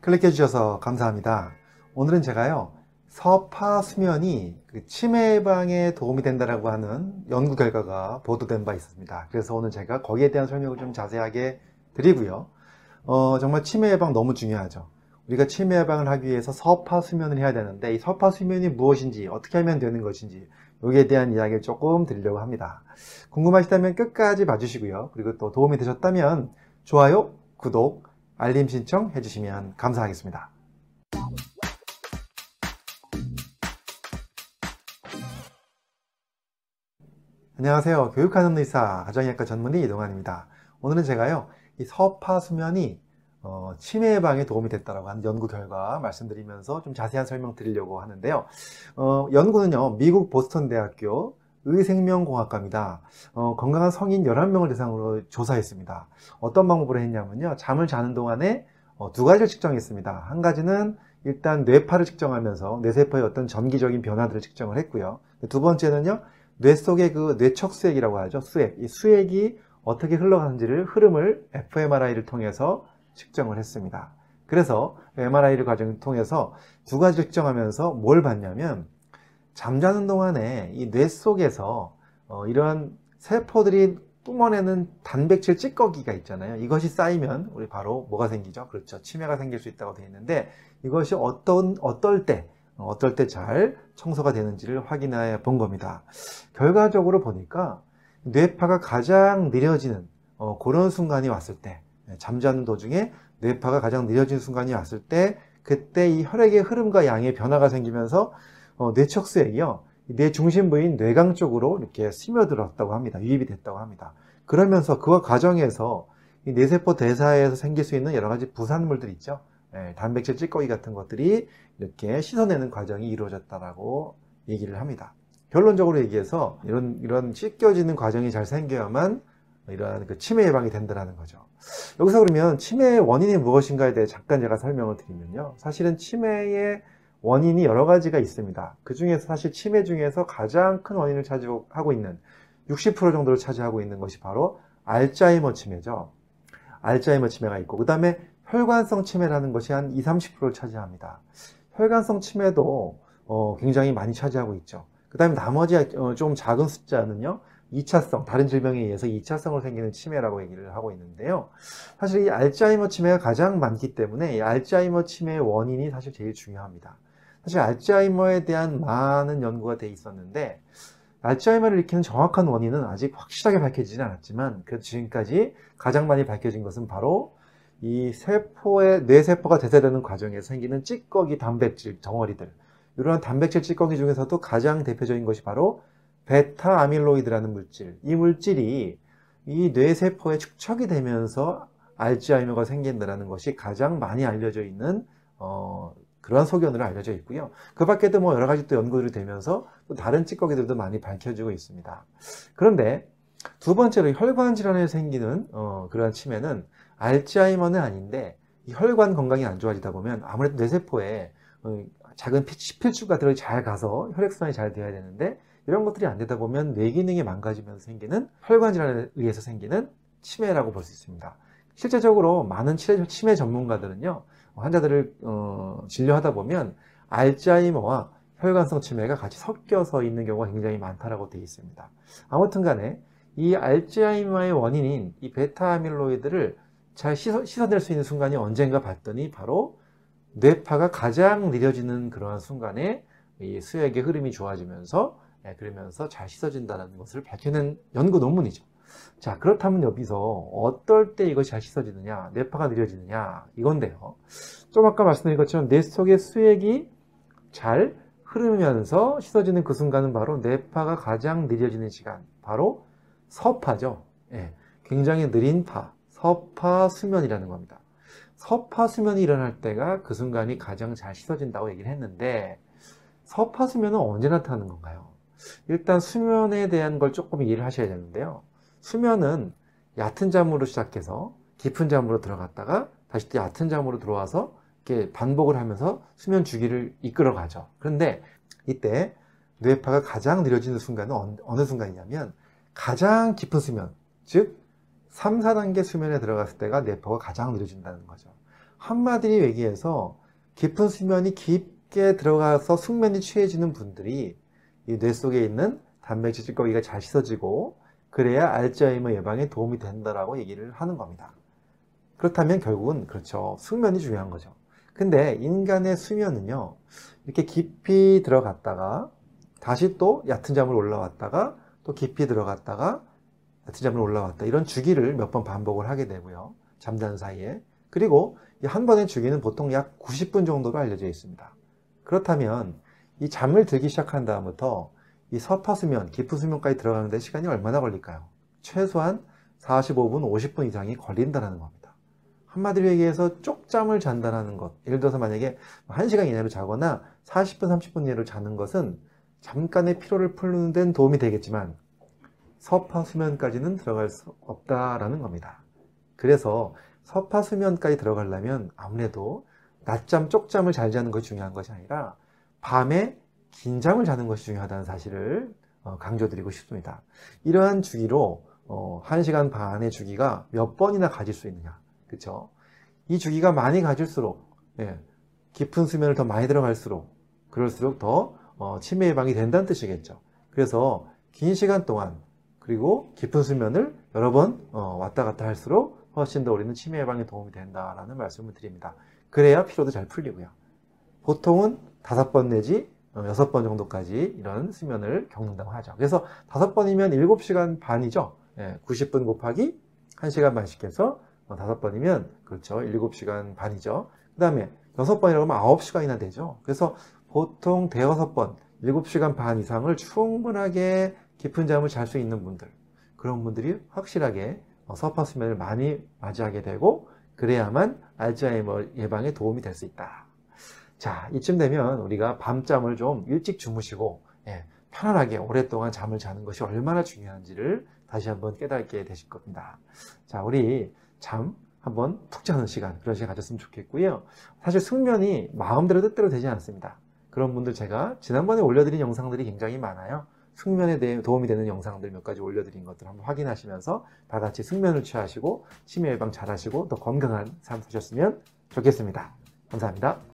클릭해 주셔서 감사합니다. 오늘은 제가요, 서파 수면이 그 치매 예방에 도움이 된다라고 하는 연구 결과가 보도된 바 있습니다. 그래서 오늘 제가 거기에 대한 설명을 좀 자세하게 드리고요. 어, 정말 치매 예방 너무 중요하죠. 우리가 치매 예방을 하기 위해서 서파 수면을 해야 되는데 이 서파 수면이 무엇인지 어떻게 하면 되는 것인지 여기에 대한 이야기를 조금 드리려고 합니다. 궁금하시다면 끝까지 봐주시고요. 그리고 또 도움이 되셨다면 좋아요, 구독, 알림 신청 해 주시면 감사하겠습니다. 안녕하세요. 교육하는 의사 가정의학과 전문의 이동환입니다. 오늘은 제가요, 이 서파 수면이 어, 치매 예방에 도움이 됐다고 하는 연구 결과 말씀드리면서 좀 자세한 설명 드리려고 하는데요. 어, 연구는요, 미국 보스턴 대학교 의생명공학과입니다. 어, 건강한 성인 11명을 대상으로 조사했습니다. 어떤 방법으로 했냐면요. 잠을 자는 동안에 어, 두 가지를 측정했습니다. 한 가지는 일단 뇌파를 측정하면서 뇌세포의 어떤 전기적인 변화들을 측정을 했고요. 두 번째는요. 뇌 속의 그 뇌척 수액이라고 하죠. 수액. 이 수액이 어떻게 흘러가는지를 흐름을 fMRI를 통해서 측정을 했습니다. 그래서 MRI를 과정을 통해서 두 가지를 측정하면서 뭘 봤냐면 잠자는 동안에 이 뇌 속에서 어, 이러한 세포들이 뿜어내는 단백질 찌꺼기가 있잖아요. 이것이 쌓이면 우리 바로 뭐가 생기죠? 그렇죠. 치매가 생길 수 있다고 되어 있는데 이것이 어떤 어떨 때 어떨 때 잘 청소가 되는지를 확인해 본 겁니다. 결과적으로 보니까 뇌파가 가장 느려지는 어, 그런 순간이 왔을 때 잠자는 도중에 뇌파가 가장 느려진 순간이 왔을 때 그때 이 혈액의 흐름과 양의 변화가 생기면서 어, 뇌척수액이요. 뇌 중심 부인 뇌강 쪽으로 이렇게 스며들었다고 합니다. 유입이 됐다고 합니다. 그러면서 그 과정에서 이 뇌세포 대사에서 생길 수 있는 여러 가지 부산물들 있죠. 예, 단백질 찌꺼기 같은 것들이 이렇게 씻어내는 과정이 이루어졌다라고 얘기를 합니다. 결론적으로 얘기해서 이런 이런 씻겨지는 과정이 잘 생겨야만 이러한 그 치매 예방이 된다는 거죠. 여기서 그러면 치매의 원인이 무엇인가에 대해 잠깐 제가 설명을 드리면요. 사실은 치매의 원인이 여러 가지가 있습니다. 그 중에서 사실 치매 중에서 가장 큰 원인을 차지하고 있는 60% 정도를 차지하고 있는 것이 바로 알츠하이머 치매죠. 알츠하이머 치매가 있고 그 다음에 혈관성 치매라는 것이 한 20, 30%를 차지합니다. 혈관성 치매도 어, 굉장히 많이 차지하고 있죠. 그 다음에 나머지 어, 좀 작은 숫자는요. 2차성, 다른 질병에 의해서 2차성으로 생기는 치매라고 얘기를 하고 있는데요. 사실 이 알츠하이머 치매가 가장 많기 때문에 이 알츠하이머 치매의 원인이 사실 제일 중요합니다. 사실 알츠하이머에 대한 많은 연구가 돼 있었는데 알츠하이머를 일으키는 정확한 원인은 아직 확실하게 밝혀지진 않았지만 그래도 지금까지 가장 많이 밝혀진 것은 바로 이 세포의 뇌세포가 대사되는 과정에서 생기는 찌꺼기 단백질 덩어리들. 이러한 단백질 찌꺼기 중에서도 가장 대표적인 것이 바로 베타 아밀로이드라는 물질. 이 물질이 이 뇌세포에 축적이 되면서 알츠하이머가 생긴다는 것이 가장 많이 알려져 있는 어, 그러한 소견으로 알려져 있고요. 그 밖에도 뭐 여러 가지 또 연구들이 되면서 또 다른 찌꺼기들도 많이 밝혀지고 있습니다. 그런데 두 번째로 혈관 질환에 생기는 어, 그러한 치매는 알츠하이머는 아닌데 혈관 건강이 안 좋아지다 보면 아무래도 뇌세포에 어, 작은 필수가 들어 잘 가서 혈액순환이 잘 돼야 되는데 이런 것들이 안 되다 보면 뇌 기능이 망가지면서 생기는 혈관 질환에 의해서 생기는 치매라고 볼 수 있습니다. 실제적으로 많은 치매 전문가들은요 환자들을 어, 진료하다 보면 알츠하이머와 혈관성 치매가 같이 섞여서 있는 경우가 굉장히 많다라고 되어 있습니다. 아무튼 간에 이 알츠하이머의 원인인 이 베타 아밀로이드를 잘 씻어, 씻어낼 수 있는 순간이 언젠가 봤더니 바로 뇌파가 가장 느려지는 그러한 순간에 이 수액의 흐름이 좋아지면서 예, 그러면서 잘 씻어진다는 것을 밝혀낸 연구 논문이죠. 자, 그렇다면 여기서 어떨 때 이것이 잘 씻어지느냐, 뇌파가 느려지느냐, 이건데요. 좀 아까 말씀드린 것처럼 뇌 속의 수액이 잘 흐르면서 씻어지는 그 순간은 바로 뇌파가 가장 느려지는 시간, 바로 서파죠. 예, 굉장히 느린 파, 서파 수면이라는 겁니다. 서파 수면이 일어날 때가 그 순간이 가장 잘 씻어진다고 얘기를 했는데, 서파 수면은 언제 나타나는 건가요? 일단 수면에 대한 걸 조금 이해를 하셔야 되는데요. 수면은 얕은 잠으로 시작해서 깊은 잠으로 들어갔다가 다시 또 얕은 잠으로 들어와서 이렇게 반복을 하면서 수면 주기를 이끌어 가죠. 그런데 이때 뇌파가 가장 느려지는 순간은 어느 순간이냐면 가장 깊은 수면, 즉 3, 4단계 수면에 들어갔을 때가 뇌파가 가장 느려진다는 거죠. 한마디로 얘기해서 깊은 수면이 깊게 들어가서 숙면이 취해지는 분들이 이 뇌 속에 있는 단백질 찌꺼기가 잘 씻어지고 그래야 알츠하이머 예방에 도움이 된다라고 얘기를 하는 겁니다. 그렇다면 결국은 그렇죠. 숙면이 중요한 거죠. 근데 인간의 수면은요. 이렇게 깊이 들어갔다가 다시 또 얕은 잠을 올라왔다가 또 깊이 들어갔다가 얕은 잠을 올라왔다. 이런 주기를 몇 번 반복을 하게 되고요. 잠자는 사이에. 그리고 이한 번의 주기는 보통 약 90분 정도로 알려져 있습니다. 그렇다면 이 잠을 들기 시작한 다음부터 이 서파 수면, 깊은 수면까지 들어가는데 시간이 얼마나 걸릴까요? 최소한 45분, 50분 이상이 걸린다는 겁니다. 한마디로 얘기해서 쪽잠을 잔다는 것. 예를 들어서 만약에 1시간 이내로 자거나 40분, 30분 이내로 자는 것은 잠깐의 피로를 풀는 데는 도움이 되겠지만 서파 수면까지는 들어갈 수 없다라는 겁니다. 그래서 서파 수면까지 들어가려면 아무래도 낮잠, 쪽잠을 잘 자는 것이 중요한 것이 아니라 밤에 긴 잠을 자는 것이 중요하다는 사실을 어, 강조드리고 싶습니다. 이러한 주기로 1시간 반의 주기가 몇 번이나 가질 수 있느냐. 그쵸? 이 주기가 많이 가질수록, 예, 깊은 수면을 더 많이 들어갈수록, 그럴수록 더 어, 치매 예방이 된다는 뜻이겠죠. 그래서 긴 시간 동안, 그리고 깊은 수면을 여러 번 어, 왔다 갔다 할수록 훨씬 더 우리는 치매 예방에 도움이 된다라는 말씀을 드립니다. 그래야 피로도 잘 풀리고요. 보통은 다섯 번 내지 어, 여섯 번 정도까지 이런 수면을 겪는다고 하죠. 그래서 다섯 번이면 일곱 시간 반이죠. 예, 90분 곱하기 1시간 반씩 해서 어, 다섯 번이면 그렇죠. 일곱 시간 반이죠. 그 다음에 여섯 번이라고 하면 아홉 시간이나 되죠. 그래서 보통 대여섯 번, 일곱 시간 반 이상을 충분하게 깊은 잠을 잘 수 있는 분들 그런 분들이 확실하게 어, 서파 수면을 많이 맞이하게 되고 그래야만 알츠하이머 예방에 도움이 될 수 있다. 자, 이쯤 되면 우리가 밤잠을 좀 일찍 주무시고 예, 편안하게 오랫동안 잠을 자는 것이 얼마나 중요한지를 다시 한번 깨닫게 되실 겁니다. 자, 우리 잠 한번 푹 자는 시간 그런 시간 가졌으면 좋겠고요. 사실 숙면이 마음대로 뜻대로 되지 않습니다. 그런 분들 제가 지난번에 올려드린 영상들이 굉장히 많아요. 숙면에 대해 도움이 되는 영상들 몇 가지 올려드린 것들 한번 확인하시면서 다 같이 숙면을 취하시고 치매 예방 잘 하시고 더 건강한 삶 사셨으면 좋겠습니다. 감사합니다.